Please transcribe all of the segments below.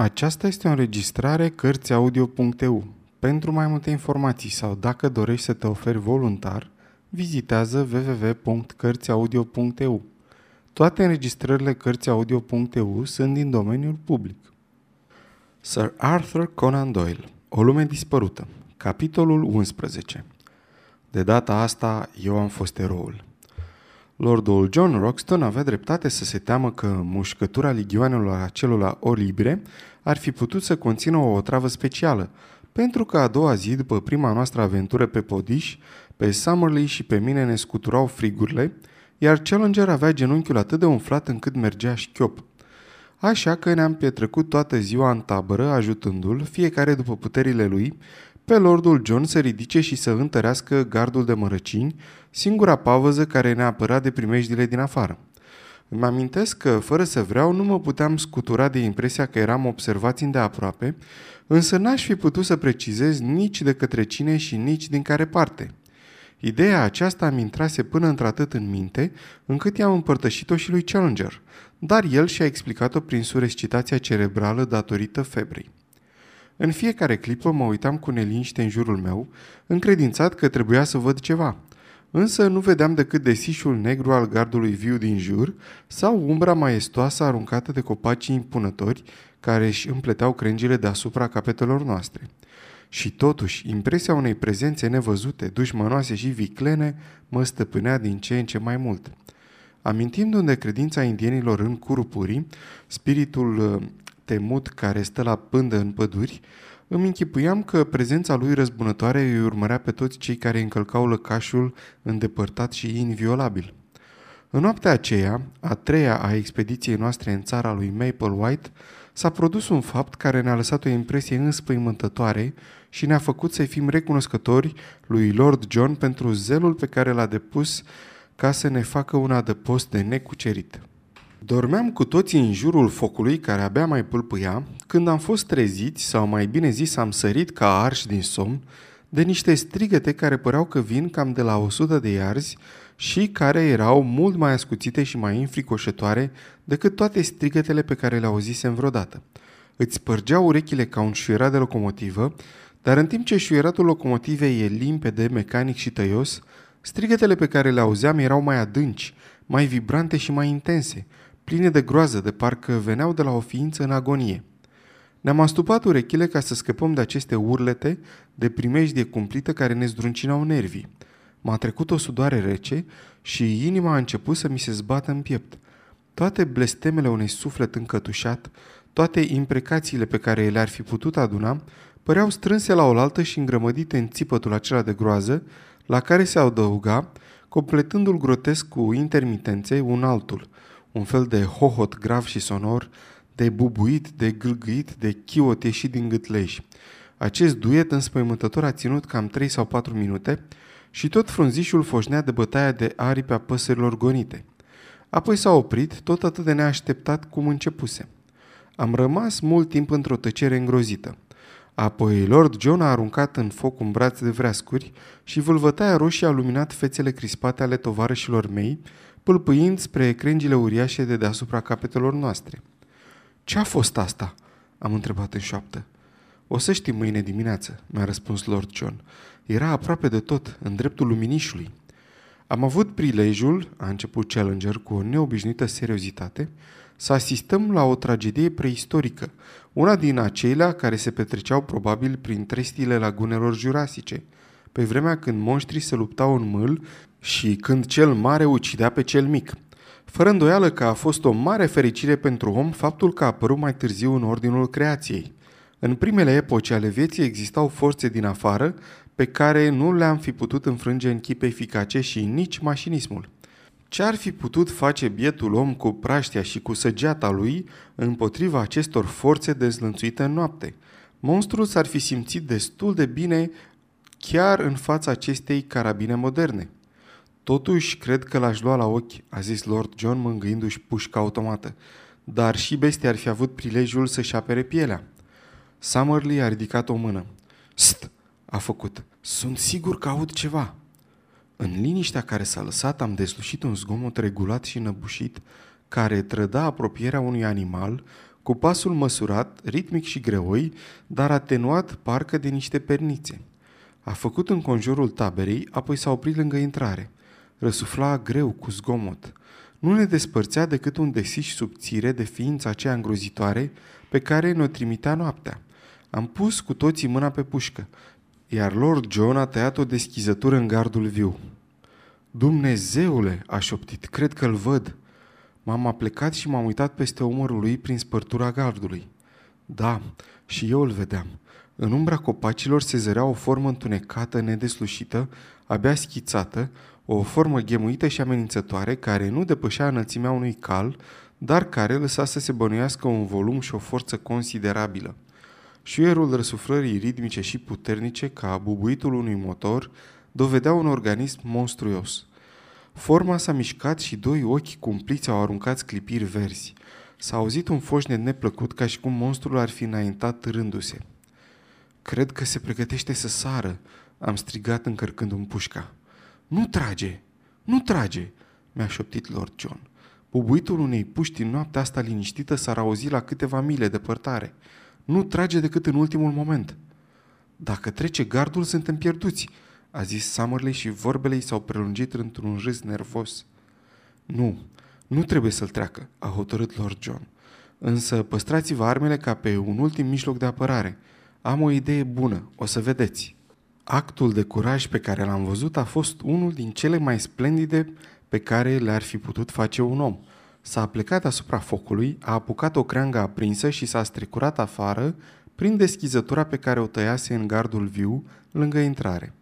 Aceasta este o înregistrare Cărțiaudio.eu. Pentru mai multe informații sau dacă dorești să te oferi voluntar, vizitează www.cărțiaudio.eu. Toate înregistrările Cărțiaudio.eu sunt din domeniul public. Sir Arthur Conan Doyle, o lume dispărută, capitolul 11. De data asta, eu am fost eroul. Lordul John Roxton avea dreptate să se teamă că mușcătura ligioanelor acelora libre ar fi putut să conțină o otravă specială, pentru că a doua zi, după prima noastră aventură pe podiș, pe Summerlee și pe mine ne scuturau frigurile, iar Challenger avea genunchiul atât de umflat încât mergea șchiop. Așa că ne-am petrecut toată ziua în tabără, ajutându-l, fiecare după puterile lui, pe Lordul John să ridice și să întărească gardul de mărăcini, singura pavăză care ne-a apărat de primejdile din afară. Îmi amintesc că, fără să vreau, nu mă puteam scutura de impresia că eram observați îndeaproape, însă n-aș fi putut să precizez nici de către cine și nici din care parte. Ideea aceasta mi intrase până într-atât în minte, încât i-am împărtășit-o și lui Challenger, dar el și-a explicat-o prin surescitația cerebrală datorită febrei. În fiecare clipă mă uitam cu neliniște în jurul meu, încredințat că trebuia să văd ceva. Însă nu vedeam decât desișul negru al gardului viu din jur sau umbra maestoasă aruncată de copacii impunători care își împleteau crengile deasupra capetelor noastre. Și totuși, impresia unei prezențe nevăzute, dușmănoase și viclene, mă stăpânea din ce în ce mai mult. Amintindu-mi de credința indienilor în curupurii, spiritul temut care stă la pândă în păduri, îmi închipuiam că prezența lui răzbunătoare îi urmărea pe toți cei care încălcau lăcașul îndepărtat și inviolabil. În noaptea aceea, a treia a expediției noastre în țara lui Maple White, s-a produs un fapt care ne-a lăsat o impresie înspăimântătoare și ne-a făcut să fim recunoscători lui Lord John pentru zelul pe care l-a depus ca să ne facă un adăpost de necucerit. Dormeam cu toții în jurul focului care abia mai pâlpâia, când am fost treziți, sau mai bine zis am sărit ca arși din somn, de niște strigăte care păreau că vin cam de la 100 de iarzi și care erau mult mai ascuțite și mai înfricoșătoare decât toate strigătele pe care le auzisem vreodată. Îți spărgeau urechile ca un șuierat de locomotivă, dar în timp ce șuieratul locomotivei e limpede, mecanic și tăios, strigătele pe care le auzeam erau mai adânci, mai vibrante și mai intense – pline de groază, de parcă veneau de la o ființă în agonie. Ne-am astupat urechile ca să scăpăm de aceste urlete de primejdie cumplită care ne zdruncinau nervii. M-a trecut o sudoare rece și inima a început să mi se zbată în piept. Toate blestemele unui suflet încătușat, toate imprecațiile pe care le-ar fi putut aduna, păreau strânse la oaltă și îngrămădite în țipătul acela de groază, la care se adăuga, completându-l grotesc cu intermitențe, un altul – un fel de hohot grav și sonor, de bubuit, de gâlgâit, de chiot ieșit din gâtleș. Acest duet înspăimântător a ținut cam 3 sau 4 minute și tot frunzișul foșnea de bătaia de aripi a păsărilor gonite. Apoi s-a oprit, tot atât de neașteptat cum începuse. Am rămas mult timp într-o tăcere îngrozită. Apoi Lord John a aruncat în foc un braț de vreascuri și vâlvătaia roșie a luminat fețele crispate ale tovarășilor mei, pâlpâind spre crengile uriașe de deasupra capetelor noastre. Ce a fost asta?" am întrebat în șoaptă. O să știi mâine dimineață," mi-a răspuns Lord John. Era aproape de tot, în dreptul luminișului. Am avut prilejul, a început Challenger cu o neobișnuită seriozitate, să asistăm la o tragedie preistorică, una din acelea care se petreceau probabil prin trestiile lagunelor jurasice, pe vremea când monștrii se luptau în mâl și când cel mare ucidea pe cel mic. Fără îndoială că a fost o mare fericire pentru om faptul că a apărut mai târziu în ordinul creației. În primele epoci ale vieții existau forțe din afară pe care nu le-am fi putut înfrânge în chip eficace și nici mașinismul. Ce ar fi putut face bietul om cu praștia și cu săgeata lui împotriva acestor forțe dezlănțuite în noapte? Monstrul s-ar fi simțit destul de bine chiar în fața acestei carabine moderne. Totuși, cred că l-aș lua la ochi, a zis Lord John mângâindu-și pușca automată. Dar și bestia ar fi avut prilejul să-și apere pielea. Summerlee a ridicat o mână. St, a făcut. Sunt sigur că aud ceva. În liniștea care s-a lăsat am deslușit un zgomot regulat și năbușit care trăda apropierea unui animal cu pasul măsurat, ritmic și greoi, dar atenuat parcă de niște pernițe. A făcut în conjurul taberei, apoi s-a oprit lângă intrare. Răsufla greu cu zgomot. Nu ne despărțea decât un desiș subțire de ființa aceea îngrozitoare pe care ne-o trimitea noaptea. Am pus cu toții mâna pe pușcă, iar Lord John a tăiat o deschizătură în gardul viu. Dumnezeule, a șoptit, cred că-l văd. M-am aplecat și m-am uitat peste umărul lui prin spărtura gardului. Da, și eu îl vedeam. În umbra copacilor se zărea o formă întunecată, nedeslușită, abia schițată, o formă ghemuită și amenințătoare care nu depășea înălțimea unui cal, dar care lăsa să se bănuiască un volum și o forță considerabilă. Șuierul răsuflării ritmice și puternice, ca bubuitul unui motor, dovedea un organism monstruos. Forma s-a mișcat și doi ochi cumpliți au aruncat sclipiri verzi. S-a auzit un foșnet neplăcut ca și cum monstrul ar fi înaintat rându-se. Cred că se pregătește să sară, am strigat încărcând un pușca. Nu trage! Nu trage! mi-a șoptit Lord John. Bubuitul unei puști în noaptea asta liniștită s-ar auzi la câteva mile departare. Nu trage decât în ultimul moment. Dacă trece gardul, suntem pierduți, a zis Summerley și vorbele i s-au prelungit într-un râs nervos. Nu, nu trebuie să-l treacă, a hotărât Lord John. Însă păstrați-vă armele ca pe un ultim mijloc de apărare. Am o idee bună, o să vedeți. Actul de curaj pe care l-am văzut a fost unul din cele mai splendide pe care le-ar fi putut face un om. S-a plecat asupra focului, a apucat o creangă aprinsă și s-a strecurat afară prin deschizătura pe care o tăiase în gardul viu lângă intrare.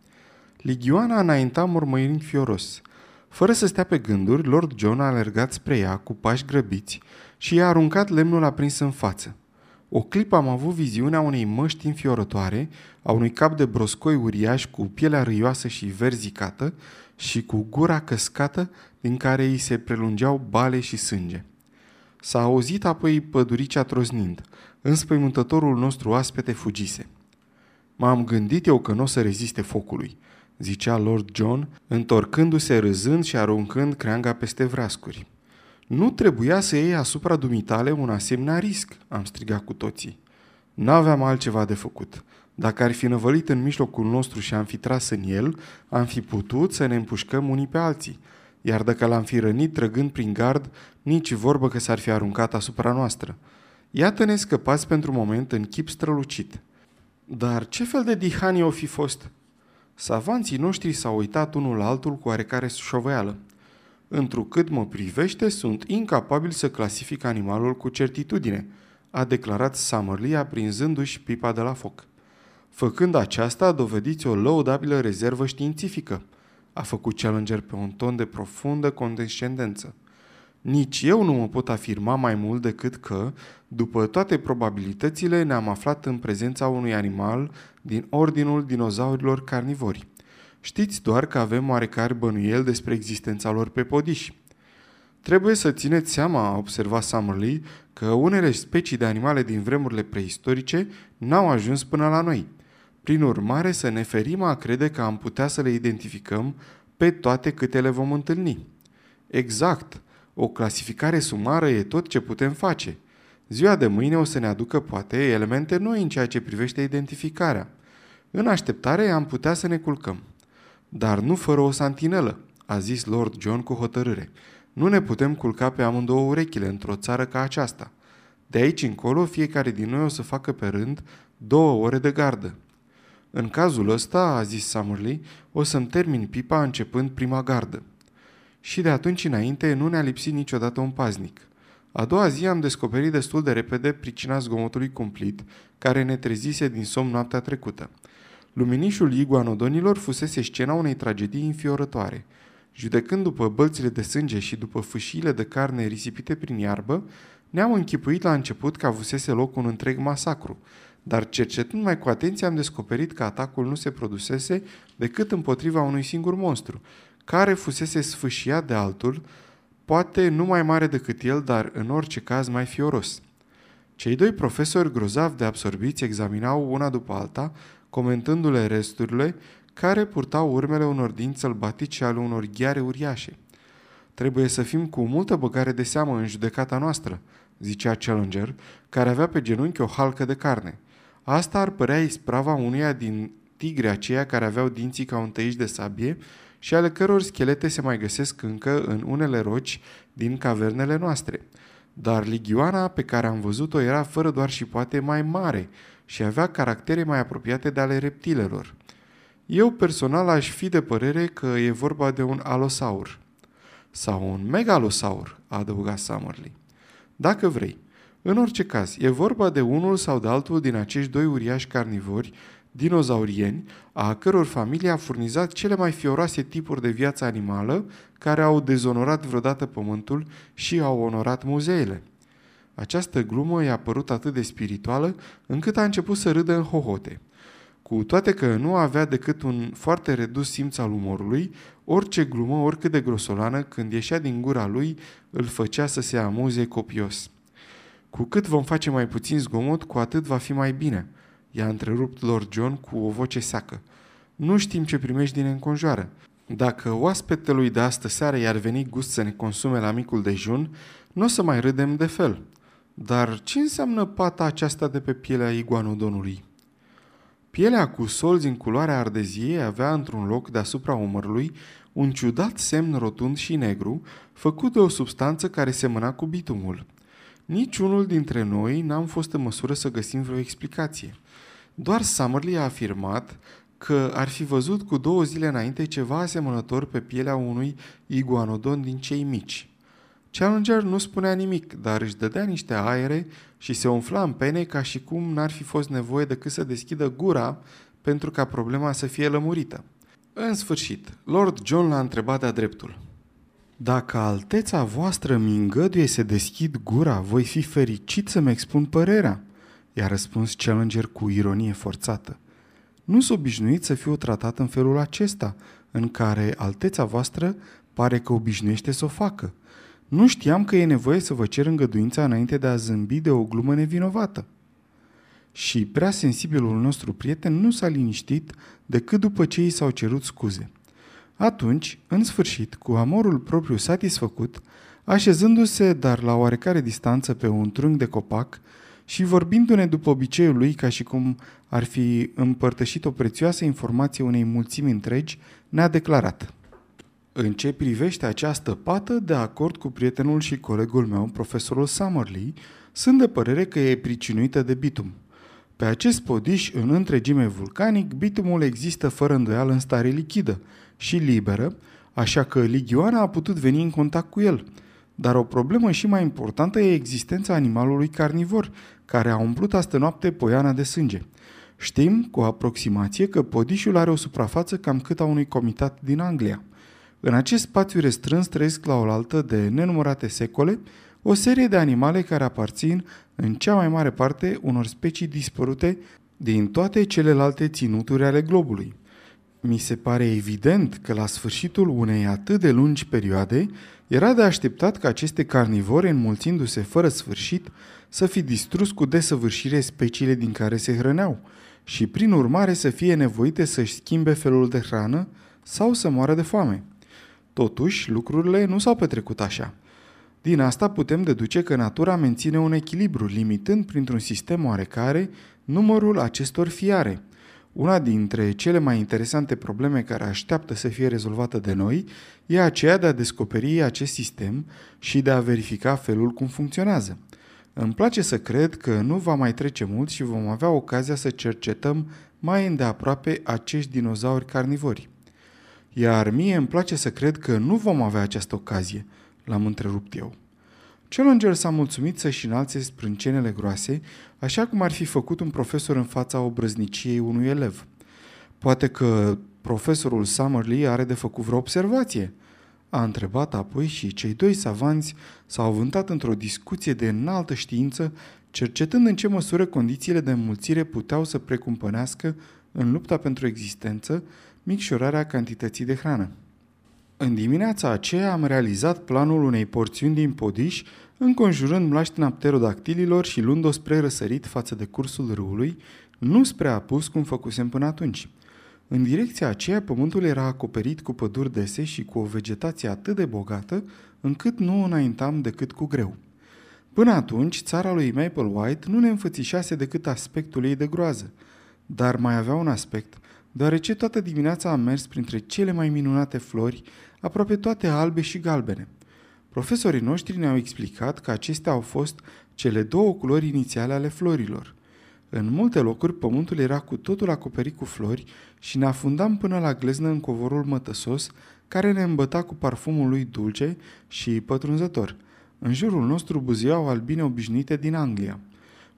Ligioana înainta mormăind fioros. Fără să stea pe gânduri, Lord John a alergat spre ea cu pași grăbiți și i-a aruncat lemnul aprins în față. O clipă am avut viziunea unei măști înfiorătoare, a unui cap de broscoi uriaș cu pielea râioasă și verzicată și cu gura căscată din care îi se prelungeau bale și sânge. S-a auzit apoi păduricea troznind. Înspăimântătorul nostru aspete fugise. M-am gândit eu că nu o să reziste focului, zicea Lord John, întorcându-se râzând și aruncând creanga peste vrascuri. Nu trebuia să iei asupra dumitale un asemenea risc, am strigat cu toții. N-aveam altceva de făcut. Dacă ar fi năvălit în mijlocul nostru și am fi tras în el, am fi putut să ne împușcăm unii pe alții. Iar dacă l-am fi rănit trăgând prin gard, nici vorbă că s-ar fi aruncat asupra noastră. Iată-ne scăpați pentru moment în chip strălucit. Dar ce fel de dihanie o fi fost? Savanții noștri s-au uitat unul la altul cu oarecare șoveală. Întrucât mă privește, sunt incapabil să clasific animalul cu certitudine, a declarat Summerlee aprinzându-și pipa de la foc. Făcând aceasta, dovediți o lăudabilă rezervă științifică, a făcut Challenger pe un ton de profundă condescendență. Nici eu nu mă pot afirma mai mult decât că, după toate probabilitățile, ne-am aflat în prezența unui animal din ordinul dinozaurilor carnivori. Știți doar că avem oarecare bănuiel despre existența lor pe podiși. Trebuie să țineți seama, a observat Summerlee, că unele specii de animale din vremurile preistorice n-au ajuns până la noi. Prin urmare, să ne ferim a crede că am putea să le identificăm pe toate câte le vom întâlni. Exact, o clasificare sumară e tot ce putem face. Ziua de mâine o să ne aducă poate elemente noi în ceea ce privește identificarea. În așteptare am putea să ne culcăm. Dar nu fără o santinelă, a zis Lord John cu hotărâre. Nu ne putem culca pe amândouă urechile într-o țară ca aceasta. De aici încolo, fiecare din noi o să facă pe rând două ore de gardă. În cazul ăsta, a zis Summerlee, o să-mi termin pipa începând prima gardă. Și de atunci înainte nu ne-a lipsit niciodată un paznic. A doua zi am descoperit destul de repede pricina zgomotului cumplit, care ne trezise din somn noaptea trecută. Luminișul iguanodonilor fusese scena unei tragedii înfiorătoare. Judecând după bălțile de sânge și după fâșiile de carne risipite prin iarbă, ne-am închipuit la început că avusese loc un întreg masacru, dar cercetând mai cu atenție am descoperit că atacul nu se produsese decât împotriva unui singur monstru, care fusese sfâșiat de altul, poate nu mai mare decât el, dar în orice caz mai fioros. Cei doi profesori grozavi de absorbiți examinau una după alta, comentându-le resturile care purtau urmele unor dinți sălbatici și ale unor ghiare uriașe. Trebuie să fim cu multă băgare de seamă în judecata noastră, zicea Challenger, care avea pe genunchi o halcă de carne. Asta ar părea isprava unuia din tigre aceia care aveau dinții ca un tăiș de sabie și ale căror schelete se mai găsesc încă în unele roci din cavernele noastre. Dar ligioana pe care am văzut-o era fără doar și poate mai mare și avea caractere mai apropiate de ale reptilelor. Eu personal aș fi de părere că e vorba de un alosaur. Sau un megalosaur, a adăugat Summerly. Dacă vrei. În orice caz, e vorba de unul sau de altul din acești doi uriași carnivori dinozaurieni, a căror familie a furnizat cele mai fioroase tipuri de viață animală care au dezonorat vreodată pământul și au onorat muzeele. Această glumă i-a părut atât de spirituală încât a început să râdă în hohote. Cu toate că nu avea decât un foarte redus simț al umorului, orice glumă, oricât de grosolană, când ieșea din gura lui, îl făcea să se amuze copios. Cu cât vom face mai puțin zgomot, cu atât va fi mai bine – i-a întrerupt Lord John cu o voce seacă. Nu știm ce primești din înconjoară. Dacă oaspetelui de astă seară i-ar veni gust să ne consume la micul dejun, nu o să mai râdem de fel. Dar ce înseamnă pata aceasta de pe pielea iguanodonului? Pielea cu solzi în culoarea ardeziei avea într-un loc deasupra umărului un ciudat semn rotund și negru, făcut de o substanță care semăna cu bitumul. Niciunul dintre noi n-am fost în măsură să găsim vreo explicație. Doar Summerly a afirmat că ar fi văzut cu două zile înainte ceva asemănător pe pielea unui iguanodon din cei mici. Challenger nu spunea nimic, dar își dădea niște aere și se umfla în pene ca și cum n-ar fi fost nevoie decât să deschidă gura pentru ca problema să fie lămurită. În sfârșit, Lord John l-a întrebat de-a dreptul. Dacă alteța voastră mi îngăduie să deschid gura, voi fi fericit să-mi expun părerea i-a răspuns Challenger cu ironie forțată. Nu s obișnuit să fiu tratat în felul acesta, în care alteța voastră pare că obișnuiește să o facă. Nu știam că e nevoie să vă cer îngăduința înainte de a zâmbi de o glumă nevinovată. Și prea sensibilul nostru prieten nu s-a liniștit decât după ce i s-au cerut scuze. Atunci, în sfârșit, cu amorul propriu satisfăcut, așezându-se, dar la oarecare distanță pe un trunchi de copac, și vorbindu-ne după obiceiul lui ca și cum ar fi împărtășit o prețioasă informație unei mulțimi întregi, ne-a declarat. În ce privește această pată, de acord cu prietenul și colegul meu, profesorul Summerlee, sunt de părere că e pricinuită de bitum. Pe acest podiș, în întregime vulcanic, bitumul există fără îndoială în stare lichidă și liberă, așa că ligioana a putut veni în contact cu el – dar o problemă și mai importantă e existența animalului carnivor, care a umplut astă noapte poiana de sânge. Știm cu aproximație că podișul are o suprafață cam cât a unui comitat din Anglia. În acest spațiu restrâns trăiesc la oaltă de nenumărate secole o serie de animale care aparțin în cea mai mare parte unor specii dispărute din toate celelalte ținuturi ale globului. Mi se pare evident că la sfârșitul unei atât de lungi perioade era de așteptat ca aceste carnivore, înmulțindu-se fără sfârșit, să fi distrus cu desăvârșire speciile din care se hrăneau și, prin urmare, să fie nevoite să-și schimbe felul de hrană sau să moară de foame. Totuși, lucrurile nu s-au petrecut așa. Din asta putem deduce că natura menține un echilibru, limitând printr-un sistem oarecare numărul acestor fiare – una dintre cele mai interesante probleme care așteaptă să fie rezolvată de noi e aceea de a descoperi acest sistem și de a verifica felul cum funcționează. Îmi place să cred că nu va mai trece mult și vom avea ocazia să cercetăm mai îndeaproape acești dinozauri carnivori. Iar mie îmi place să cred că nu vom avea această ocazie, l-am întrerupt eu. Challenger s-a mulțumit să-și înalțe sprâncenele groase, așa cum ar fi făcut un profesor în fața obrăzniciei unui elev. Poate că profesorul Summerlee are de făcut vreo observație? A întrebat apoi și cei doi savanți s-au avântat într-o discuție de înaltă știință, cercetând în ce măsură condițiile de înmulțire puteau să precumpănească în lupta pentru existență micșorarea cantității de hrană. În dimineața aceea am realizat planul unei porțiuni din podiș, înconjurând mlaștina pterodactililor și luând-o spre răsărit față de cursul râului, nu spre apus cum făcusem până atunci. În direcția aceea, pământul era acoperit cu păduri dese și cu o vegetație atât de bogată, încât nu înaintam decât cu greu. Până atunci, țara lui Maple White nu ne înfățișase decât aspectul ei de groază. Dar mai avea un aspect, deoarece toată dimineața am mers printre cele mai minunate flori, aproape toate albe și galbene. Profesorii noștri ne-au explicat că acestea au fost cele două culori inițiale ale florilor. În multe locuri pământul era cu totul acoperit cu flori și ne afundam până la gleznă în covorul mătăsos, care ne îmbăta cu parfumul lui dulce și pătrunzător. În jurul nostru buzeau albine obișnuite din Anglia.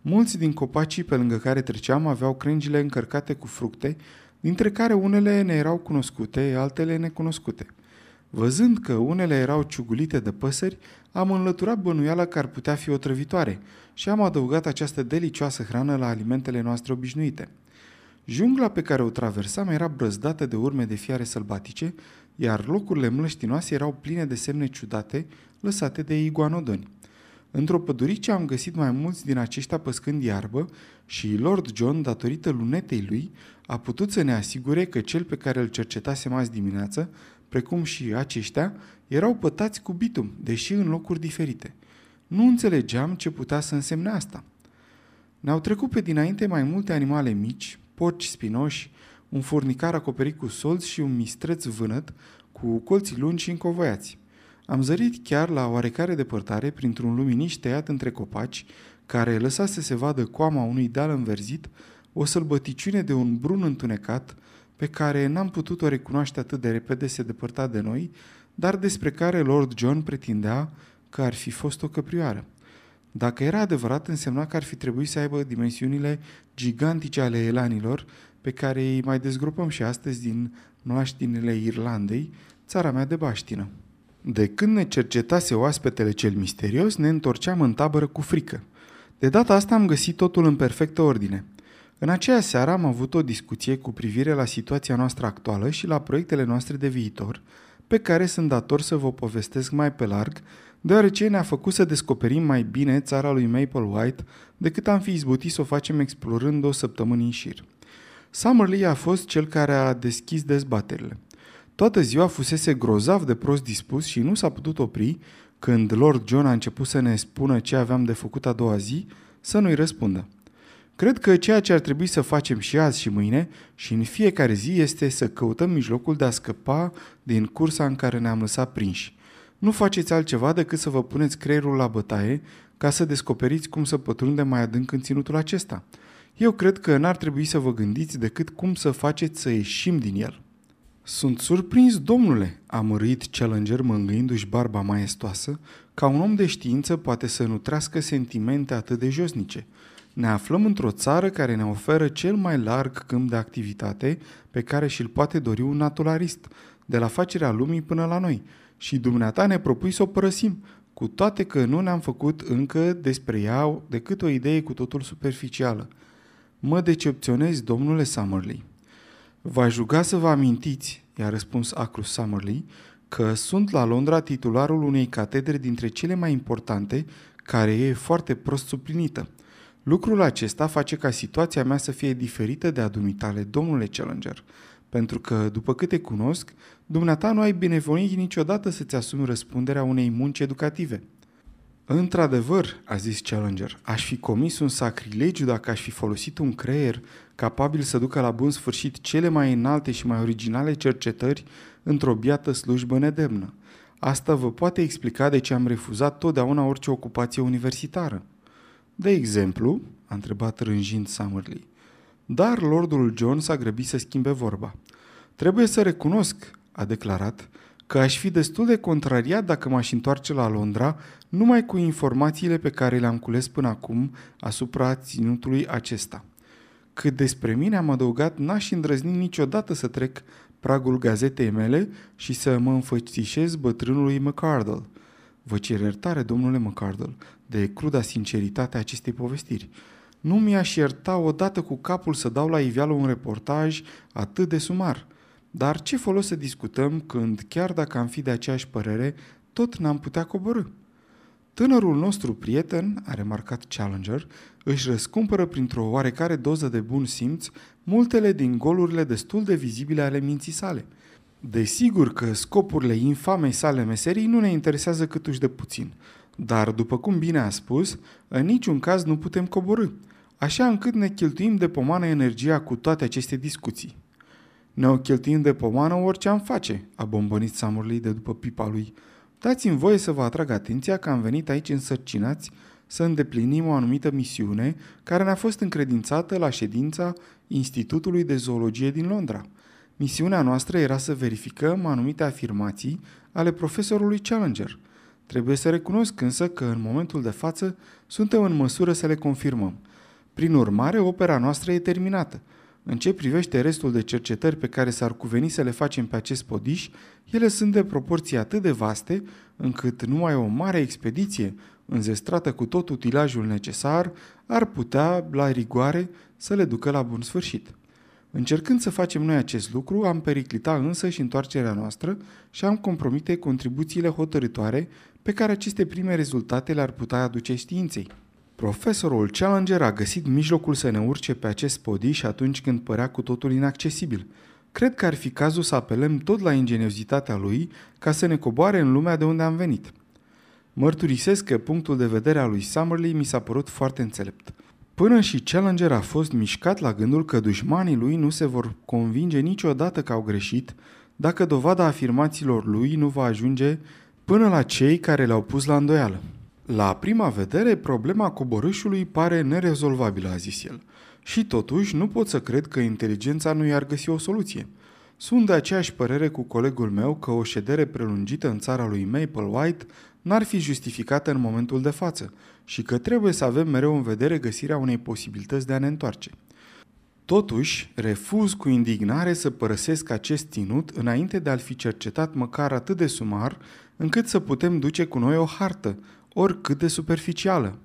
Mulți din copacii pe lângă care treceam aveau crengile încărcate cu fructe, dintre care unele ne erau cunoscute, altele necunoscute. Văzând că unele erau ciugulite de păsări, am înlăturat bănuiala că ar putea fi otrăvitoare și am adăugat această delicioasă hrană la alimentele noastre obișnuite. Jungla pe care o traversam era brăzdată de urme de fiare sălbatice, iar locurile mlăștinoase erau pline de semne ciudate lăsate de iguanodoni. Într-o pădurice am găsit mai mulți din aceștia păscând iarbă și Lord John, datorită lunetei lui, a putut să ne asigure că cel pe care îl cercetasem azi dimineață, precum și aceștia, erau pătați cu bitum, deși în locuri diferite. Nu înțelegeam ce putea să însemne asta. Ne-au trecut pe dinainte mai multe animale mici, porci spinoși, un furnicar acoperit cu solți și un mistreț vânăt cu colții lungi și încovoiați. Am zărit chiar la oarecare depărtare, printr-un luminiș tăiat între copaci, care lăsa să se vadă coama unui deal înverzit, o sălbăticiune de un brun întunecat, pe care n-am putut o recunoaște atât de repede se depărta de noi, dar despre care Lord John pretindea că ar fi fost o căprioară. Dacă era adevărat, însemna că ar fi trebuit să aibă dimensiunile gigantice ale elanilor, pe care îi mai dezgropăm și astăzi din mlaștinile Irlandei, țara mea de baștină. De când ne cercetase oaspetele cel misterios, ne întorceam în tabără cu frică. De data asta am găsit totul în perfectă ordine. În aceea seară am avut o discuție cu privire la situația noastră actuală și la proiectele noastre de viitor, pe care sunt dator să vă povestesc mai pe larg, deoarece ne-a făcut să descoperim mai bine țara lui Maple White decât am fi izbutit să o facem explorând o săptămână în șir. Summerlee a fost cel care a deschis dezbaterile. Toată ziua fusese grozav de prost dispus și nu s-a putut opri când Lord John a început să ne spună ce aveam de făcut a doua zi, să nu-i răspundă. Cred că ceea ce ar trebui să facem și azi și mâine și în fiecare zi este să căutăm mijlocul de a scăpa din cursa în care ne-am lăsat prinși. Nu faceți altceva decât să vă puneți creierul la bătaie ca să descoperiți cum să pătrundem mai adânc în ținutul acesta. Eu cred că n-ar trebui să vă gândiți decât cum să faceți să ieșim din el. Sunt surprins, domnule, a mărit Challenger mângâindu-și barba maestoasă, ca un om de știință poate să nutrească sentimente atât de josnice. Ne aflăm într-o țară care ne oferă cel mai larg câmp de activitate pe care și-l poate dori un naturalist, de la facerea lumii până la noi. Și dumneata ne propui să o părăsim, cu toate că nu ne-am făcut încă despre ea decât o idee cu totul superficială. Mă decepționez, domnule Summerlee. Va juga să vă amintiți, i-a răspuns Acrus Summerlee, că sunt la Londra titularul unei catedre dintre cele mai importante, care e foarte prost suplinită. Lucrul acesta face ca situația mea să fie diferită de a dumitale, domnule Challenger, pentru că, după câte cunosc, dumneata nu ai binevoit niciodată să-ți asumi răspunderea unei munci educative. Într-adevăr, a zis Challenger, aș fi comis un sacrilegiu dacă aș fi folosit un creier capabil să ducă la bun sfârșit cele mai înalte și mai originale cercetări într-o biată slujbă nedemnă. Asta vă poate explica de ce am refuzat totdeauna orice ocupație universitară. De exemplu, a întrebat rânjind Summerlee. Dar lordul John s-a grăbit să schimbe vorba. Trebuie să recunosc, a declarat, că aș fi destul de contrariat dacă m-aș întoarce la Londra numai cu informațiile pe care le-am cules până acum asupra ținutului acesta. Cât despre mine am adăugat, n-aș îndrăzni niciodată să trec pragul gazetei mele și să mă înfățișez bătrânului McCardle. Vă cer iertare, domnule McCardle, de cruda sinceritate a acestei povestiri. Nu mi-aș ierta odată cu capul să dau la iveală un reportaj atât de sumar. Dar ce folos să discutăm când, chiar dacă am fi de aceeași părere, tot n-am putea coborâ? Tânărul nostru prieten, a remarcat Challenger, își răscumpără printr-o oarecare doză de bun simț multele din golurile destul de vizibile ale minții sale. Desigur că scopurile infamei sale meserii nu ne interesează câtuși de puțin, Dar, după cum bine a spus, în niciun caz nu putem coborâ, așa încât ne cheltuim de pomană energia cu toate aceste discuții. Ne o cheltuim de pomană orice am face, a bombănit Samurley de după pipa lui. Dați-mi voie să vă atrag atenția că am venit aici însărcinați să îndeplinim o anumită misiune care ne-a fost încredințată la ședința Institutului de Zoologie din Londra. Misiunea noastră era să verificăm anumite afirmații ale profesorului Challenger. Trebuie să recunosc însă că în momentul de față suntem în măsură să le confirmăm. Prin urmare, opera noastră e terminată. În ce privește restul de cercetări pe care s-ar cuveni să le facem pe acest podiș, ele sunt de proporții atât de vaste, încât numai o mare expediție, înzestrată cu tot utilajul necesar, ar putea, la rigoare, să le ducă la bun sfârșit. Încercând să facem noi acest lucru, am periclita însă și întoarcerea noastră și am compromite contribuțiile hotărătoare pe care aceste prime rezultate le-ar putea aduce științei. Profesorul Challenger a găsit mijlocul să ne urce pe acest podiș atunci când părea cu totul inaccesibil. Cred că ar fi cazul să apelăm tot la ingeniozitatea lui ca să ne coboare în lumea de unde am venit. Mărturisesc că punctul de vedere al lui Summerlee mi s-a părut foarte înțelept. Până și Challenger a fost mișcat la gândul că dușmanii lui nu se vor convinge niciodată că au greșit dacă dovada afirmațiilor lui nu va ajunge până la cei care le-au pus la îndoială. La prima vedere, problema coborâșului pare nerezolvabilă, a zis el. Și totuși, nu pot să cred că inteligența nu i-ar găsi o soluție. Sunt de aceeași părere cu colegul meu că o ședere prelungită în țara lui Maple White n-ar fi justificată în momentul de față și că trebuie să avem mereu în vedere găsirea unei posibilități de a ne întoarce. Totuși, refuz cu indignare să părăsesc acest ținut înainte de a-l fi cercetat măcar atât de sumar încât să putem duce cu noi o hartă, oricât de superficială.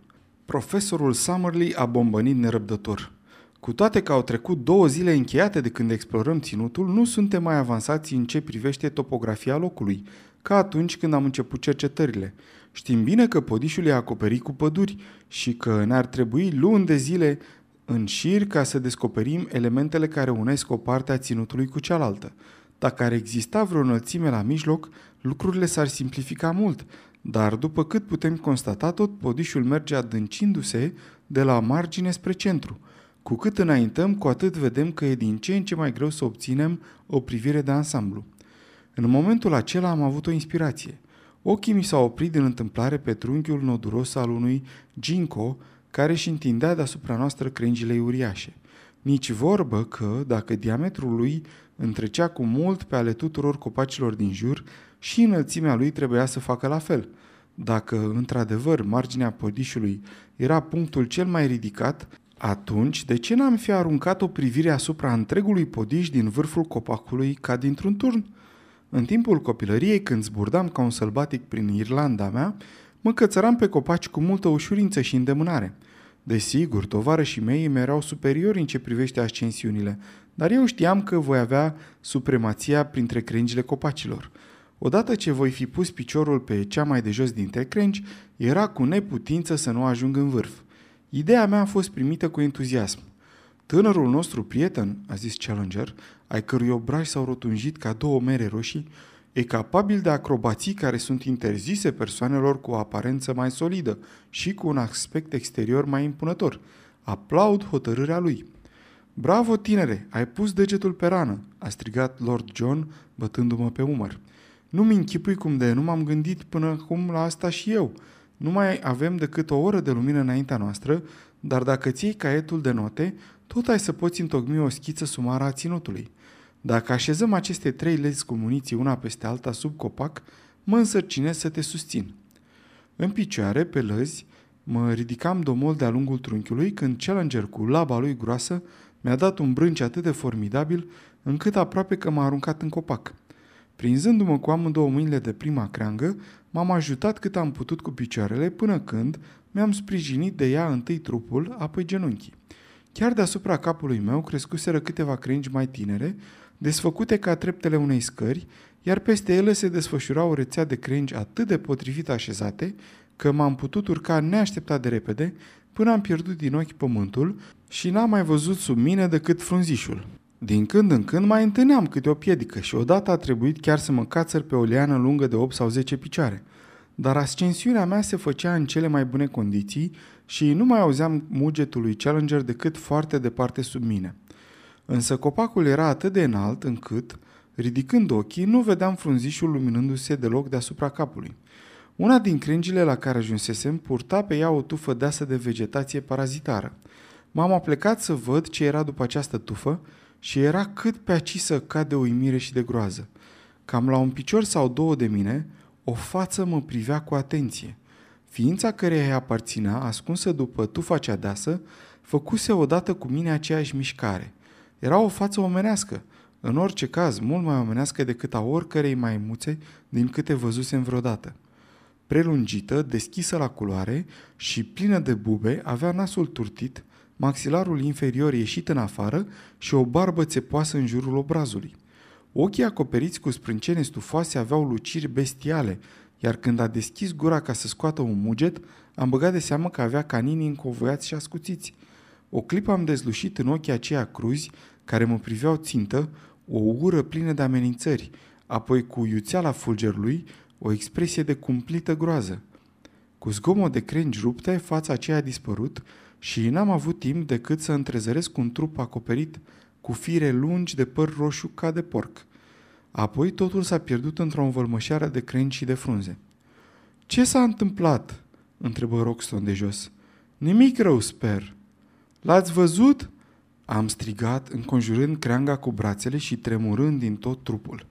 Profesorul Summerlee a bombănit nerăbdător. Cu toate că au trecut două zile încheiate de când explorăm ținutul, nu suntem mai avansați în ce privește topografia locului, ca atunci când am început cercetările. Știm bine că podișul e acoperit cu păduri și că ne-ar trebui luni de zile în șir ca să descoperim elementele care unesc o parte a ținutului cu cealaltă. Dacă ar exista vreo înălțime la mijloc, lucrurile s-ar simplifica mult, dar după cât putem constata, tot podișul merge adâncindu-se de la margine spre centru. Cu cât înaintăm, cu atât vedem că e din ce în ce mai greu să obținem o privire de ansamblu. În momentul acela am avut o inspirație. Ochii mi s-au oprit din întâmplare pe trunchiul noduros al unui ginkgo care își întindea deasupra noastră crengile uriașe. Nici vorbă că, dacă diametrul lui întrecea cu mult pe ale tuturor copacilor din jur, și înălțimea lui trebuia să facă la fel. Dacă, într-adevăr, marginea podișului era punctul cel mai ridicat, atunci, de ce n-am fi aruncat o privire asupra întregului podiș din vârful copacului ca dintr-un turn? În timpul copilăriei, când zburdam ca un sălbatic prin Irlanda mea, mă cățăram pe copaci cu multă ușurință și îndemânare. Desigur, tovarășii mei îmi erau superiori în ce privește ascensiunile, dar eu știam că voi avea supremația printre crengile copacilor. Odată ce voi fi pus piciorul pe cea mai de jos dintre crengi, era cu neputință să nu ajung în vârf. Ideea mea a fost primită cu entuziasm. Tânărul nostru prieten, a zis Challenger, ai cărui obraji s-au rotunjit ca două mere roșii, e capabil de acrobații care sunt interzise persoanelor cu o aparență mai solidă și cu un aspect exterior mai impunător. Aplaud hotărârea lui. Bravo, tinere, ai pus degetul pe rană, a strigat Lord John, bătându-mă pe umăr. Nu-mi închipui cum de nu m-am gândit până acum la asta și eu. Nu mai avem decât o oră de lumină înaintea noastră, dar dacă ții caietul de note, tot ai să poți întocmi o schiță sumară a ținutului. Dacă așezăm aceste trei legi cu muniții una peste alta sub copac, mă însărcinez să te susțin. În picioare, pe lăzi, mă ridicam domol de-a lungul trunchiului când Challenger cu laba lui groasă mi-a dat un brânci atât de formidabil încât aproape că m-a aruncat în copac. Prinzându-mă cu amândouă mâinile de prima creangă, m-am ajutat cât am putut cu picioarele până când mi-am sprijinit de ea întâi trupul, apoi genunchii. Chiar deasupra capului meu crescuseră câteva crengi mai tinere, desfăcute ca treptele unei scări, iar peste ele se desfășura o rețea de crengi atât de potrivit așezate, că m-am putut urca neașteptat de repede, până am pierdut din ochi pământul și n-am mai văzut sub mine decât frunzișul. Din când în când mai întâlneam câte o piedică și odată a trebuit chiar să mă cațăr pe o liană lungă de 8 sau 10 picioare. dar ascensiunea mea se făcea în cele mai bune condiții și nu mai auzeam mugetul lui Challenger decât foarte departe sub mine. Însă copacul era atât de înalt încât, ridicând ochii, nu vedeam frunzișul luminându-se deloc deasupra capului. Una din crengile la care ajunsesem purta pe ea o tufă deasă de vegetație parazitară. M-am aplecat să văd ce era după această tufă și era cât pe aci să cad de uimire și de groază. Cam la un picior sau două de mine, o față mă privea cu atenție. Ființa care îi aparținea, ascunsă după tufa cea deasă, făcuse odată cu mine aceeași mișcare. Era o față omenească, în orice caz mult mai omenească decât a oricărei maimuțe din câte văzusem vreodată. Prelungită, deschisă la culoare și plină de bube, avea nasul turtit, maxilarul inferior ieșit în afară și o barbă țepoasă în jurul obrazului. Ochii acoperiți cu sprâncene stufoase aveau luciri bestiale, iar când a deschis gura ca să scoată un muget, am băgat de seamă că avea caninii încovoiați și ascuțiți. O clipă am dezlușit în ochii aceia cruzi, care mă priveau țintă, o ură plină de amenințări, apoi cu iuțeala fulgerului, o expresie de cumplită groază. Cu zgomot de crengi rupte, fața aceea a dispărut și n-am avut timp decât să întrezăresc un trup acoperit cu fire lungi de păr roșu ca de porc. Apoi totul s-a pierdut într-o învălmășeară de crengi și de frunze. Ce s-a întâmplat?" întrebă Roxton de jos. Nimic rău, sper." L-ați văzut?" Am strigat, înconjurând creanga cu brațele și tremurând din tot trupul.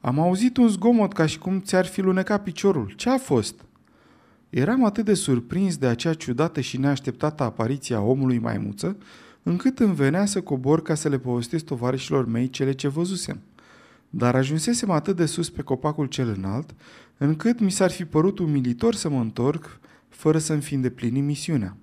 Am auzit un zgomot ca și cum ți-ar fi lunecat piciorul. Ce a fost?" Eram atât de surprins de acea ciudată și neașteptată apariție a omului maimuță, încât îmi venea să cobor ca să le povestesc tovarășilor mei cele ce văzusem. Dar ajunsesem atât de sus pe copacul cel înalt, încât mi s-ar fi părut umilitor să mă întorc fără să-mi fi îndeplinit misiunea.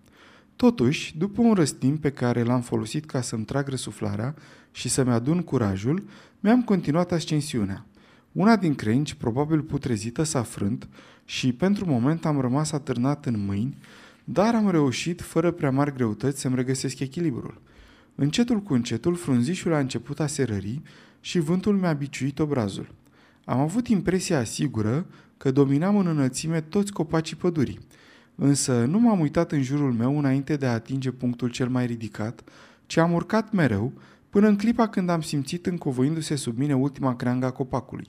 Totuși, după un răstimp pe care l-am folosit ca să-mi trag răsuflarea și să-mi adun curajul, mi-am continuat ascensiunea. Una din crengi, probabil putrezită, s-a frânt și pentru moment am rămas atârnat în mâini, dar am reușit, fără prea mari greutăți, să-mi regăsesc echilibrul. Încetul cu încetul, frunzișul a început a se rări și vântul mi-a biciuit obrazul. Am avut impresia sigură că dominam în înălțime toți copacii pădurii, însă nu m-am uitat în jurul meu înainte de a atinge punctul cel mai ridicat, ci am urcat mereu, până în clipa când am simțit încovoindu-se sub mine ultima creangă a copacului.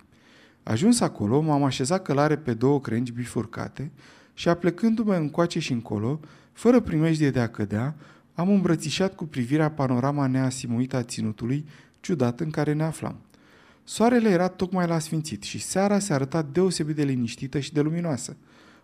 Ajuns acolo, m-am așezat călare pe două crengi bifurcate și aplecându-mă încoace și încolo, fără primejdie de a cădea, am îmbrățișat cu privirea panorama neasimuită a ținutului ciudat în care ne aflam. Soarele era tocmai la sfințit și seara se arăta deosebit de liniștită și de luminoasă,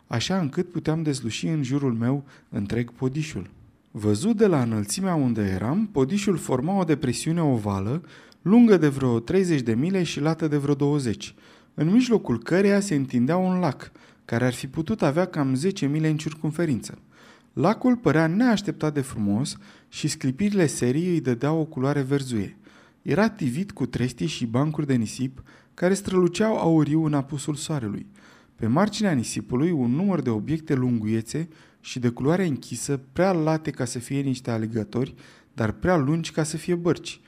așa încât puteam dezluși în jurul meu întreg podișul. Văzut de la înălțimea unde eram, podișul forma o depresiune ovală, lungă de vreo 30 de mile și lată de vreo 20, în mijlocul căreia se întindea un lac, care ar fi putut avea cam 10 mile în circunferință. Lacul părea neașteptat de frumos și sclipirile serii îi dădeau o culoare verzuie. Era tivit cu trestii și bancuri de nisip care străluceau auriu în apusul soarelui. Pe marginea nisipului un număr de obiecte lunguiețe și de culoare închisă, prea late ca să fie niște alegători, dar prea lungi ca să fie bărci.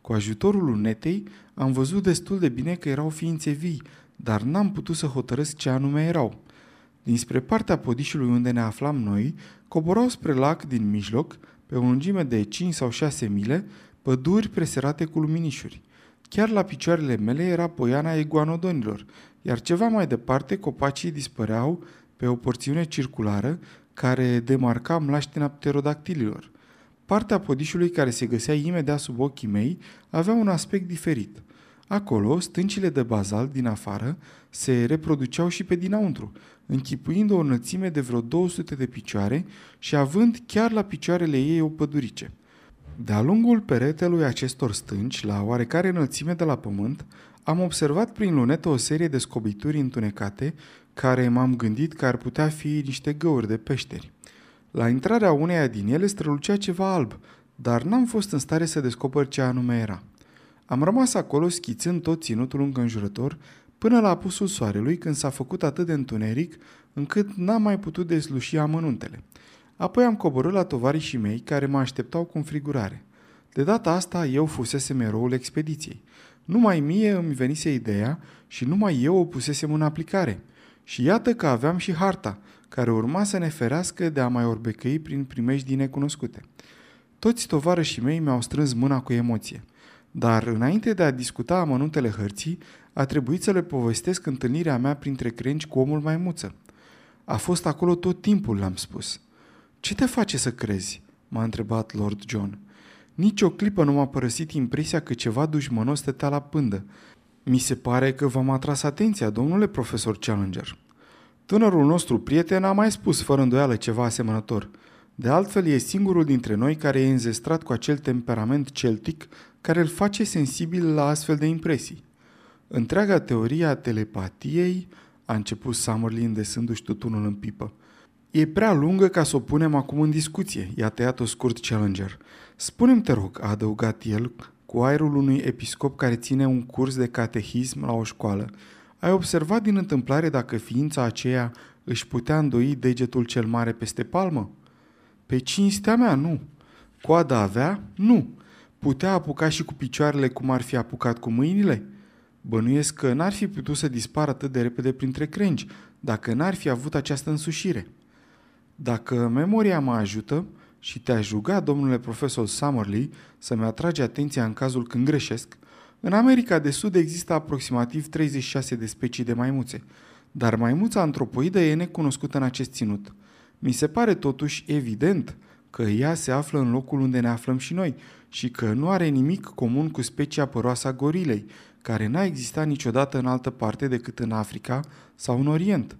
Cu ajutorul lunetei am văzut destul de bine că erau ființe vii, dar n-am putut să hotărăsc ce anume erau. Dinspre partea podișului unde ne aflam noi, coborau spre lac din mijloc, pe o lungime de 5 sau 6 mile, păduri preserate cu luminișuri. Chiar la picioarele mele era poiana iguanodonilor, iar ceva mai departe copacii dispăreau pe o porțiune circulară care demarca mlaștina pterodactililor. Partea podișului care se găsea imediat sub ochii mei avea un aspect diferit. Acolo, stâncile de bazalt din afară se reproduceau și pe dinăuntru, închipuind o înălțime de vreo 200 de picioare și având chiar la picioarele ei o pădurice. De-a lungul peretelui acestor stânci, la oarecare înălțime de la pământ, am observat prin lunetă o serie de scobituri întunecate care m-am gândit că ar putea fi niște găuri de peșteri. La intrarea uneia din ele strălucea ceva alb, dar n-am fost în stare să descoper ce anume era. Am rămas acolo schițând tot ținutul înconjurător până la apusul soarelui când s-a făcut atât de întuneric încât n-am mai putut desluși amănuntele. Apoi am coborât la tovarășii mei care mă așteptau cu înfrigurare. De data asta eu fusesem eroul expediției. Numai mie îmi venise ideea și numai eu o pusesem în aplicare. Și iată că aveam și harta, care urma să ne ferească de a mai orbecăi prin primești necunoscute. Toți tovarășii mei mi-au strâns mâna cu emoție. Dar înainte de a discuta amănuntele hărții, a trebuit să le povestesc întâlnirea mea printre crengi cu omul maimuță. A fost acolo tot timpul, l-am spus. Ce te face să crezi? m-a întrebat Lord John. Nici o clipă nu m-a părăsit impresia că ceva dușmănos stătea la pândă. Mi se pare că v-am atras atenția, domnule profesor Challenger. Tânărul nostru prieten a mai spus fără îndoială ceva asemănător. De altfel, e singurul dintre noi care e înzestrat cu acel temperament celtic care îl face sensibil la astfel de impresii. Întreaga teorie a telepatiei, a început Summerlin îndesându-și tutunul în pipă. E prea lungă ca să o punem acum în discuție, i-a tăiat-o scurt Challenger. Spune-mi, te rog, a adăugat el, cu aerul unui episcop care ține un curs de catehism la o școală. Ai observat din întâmplare dacă ființa aceea își putea îndoi degetul cel mare peste palmă? Pe cinstea mea, nu. Coada avea? Nu. Putea apuca și cu picioarele cum ar fi apucat cu mâinile? Bănuiesc că n-ar fi putut să dispară atât de repede printre crengi, dacă n-ar fi avut această însușire. Dacă memoria mă ajută și te-aș ruga, domnule profesor Summerlee, să-mi atrage atenția în cazul când greșesc, în America de Sud există aproximativ 36 de specii de maimuțe, dar maimuța antropoidă e necunoscută în acest ținut. Mi se pare totuși evident că ea se află în locul unde ne aflăm și noi și că nu are nimic comun cu specia păroasă a gorilei, care n-a existat niciodată în altă parte decât în Africa sau în Orient.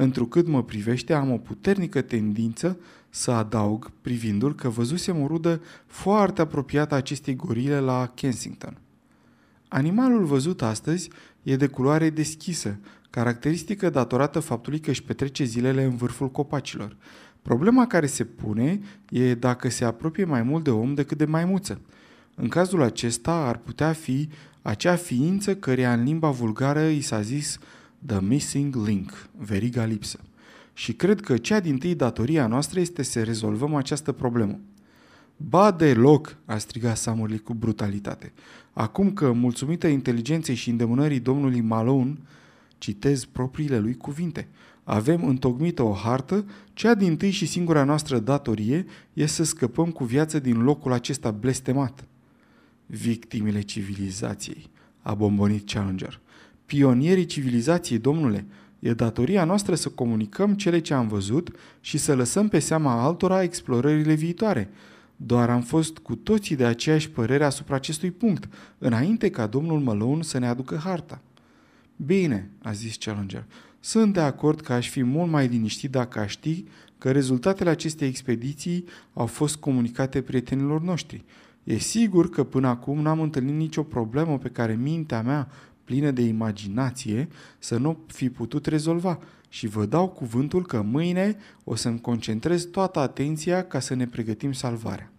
Întrucât mă privește, am o puternică tendință să adaug, privindu-l că văzusem o rudă foarte apropiată a acestei gorile la Kensington. Animalul văzut astăzi e de culoare deschisă, caracteristică datorată faptului că își petrece zilele în vârful copacilor. Problema care se pune e dacă se apropie mai mult de om decât de maimuță. În cazul acesta ar putea fi acea ființă căreia în limba vulgară i s-a zis The Missing Link, veriga lipsă. Și cred că cea din tâi datoria noastră este să rezolvăm această problemă. Ba deloc, a strigat Samurli cu brutalitate. Acum că, mulțumită inteligenței și îndemânării domnului Malone, citez propriile lui cuvinte, avem întocmită o hartă, cea din tâi și singura noastră datorie e să scăpăm cu viață din locul acesta blestemat. Victimile civilizației, a bombonit Challenger. Pionierii civilizației, domnule, e datoria noastră să comunicăm cele ce am văzut și să lăsăm pe seama altora explorările viitoare. Doar am fost cu toții de aceeași părere asupra acestui punct, înainte ca domnul Malone să ne aducă harta. Bine, a zis Challenger, sunt de acord că aș fi mult mai liniștit dacă aș ști că rezultatele acestei expediții au fost comunicate prietenilor noștri. E sigur că până acum n-am întâlnit nicio problemă pe care mintea mea, plină de imaginație, să nu fi putut rezolva și vă dau cuvântul că mâine o să-mi concentrez toată atenția ca să ne pregătim salvarea.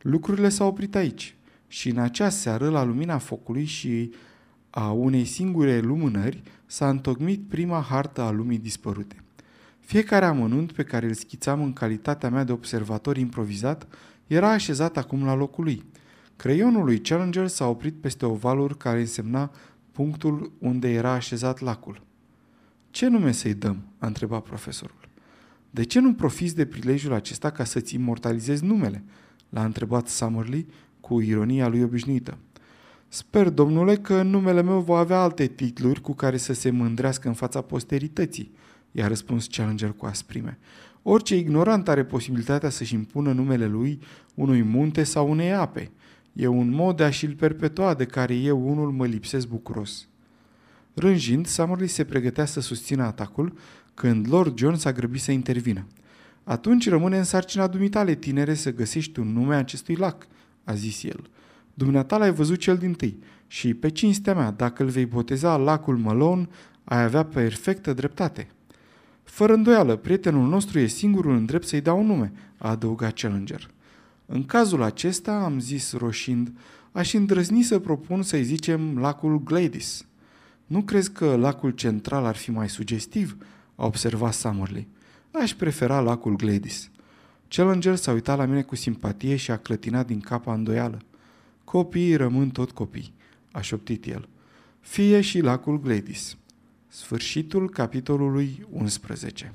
Lucrurile s-au oprit aici și în acea seară, la lumina focului și a unei singure lumânări, s-a întocmit prima hartă a lumii dispărute. Fiecare amănunt pe care îl schițam în calitatea mea de observator improvizat era așezat acum la locul lui. Creionul lui Challenger s-a oprit peste ovalul care însemna punctul unde era așezat lacul. Ce nume să-i dăm?" a întrebat profesorul. De ce nu profiți de prilejul acesta ca să-ți imortalizezi numele?" l-a întrebat Summerlee cu ironia lui obișnuită. Sper, domnule, că numele meu va avea alte titluri cu care să se mândrească în fața posterității, i-a răspuns Challenger cu asprime. Orice ignorant are posibilitatea să-și impună numele lui unui munte sau unei ape. E un mod de a-și-l perpetua de care eu unul mă lipsesc bucuros. Rânjind, Summerlee se pregătea să susțină atacul când Lord John s-a grăbit să intervină. Atunci rămâne în sarcina dumitale, tinere, să găsești un nume acestui lac, a zis el. Dumneata l-ai văzut cel din tâi și, pe cinstea mea, dacă îl vei boteza lacul Malone, ai avea perfectă dreptate. Fără îndoială, prietenul nostru e singurul în drept să-i dau un nume, a adăugat Challenger. În cazul acesta, am zis roșind, aș îndrăzni să propun să-i zicem lacul Gladys. Nu crezi că lacul central ar fi mai sugestiv? a observat Summerlee. Aș prefera lacul Gladys. Challenger s-a uitat la mine cu simpatie și a clătinat din capa îndoială. Copiii rămân tot copii, a șoptit el. Fie și lacul Gladys. Sfârșitul capitolului 11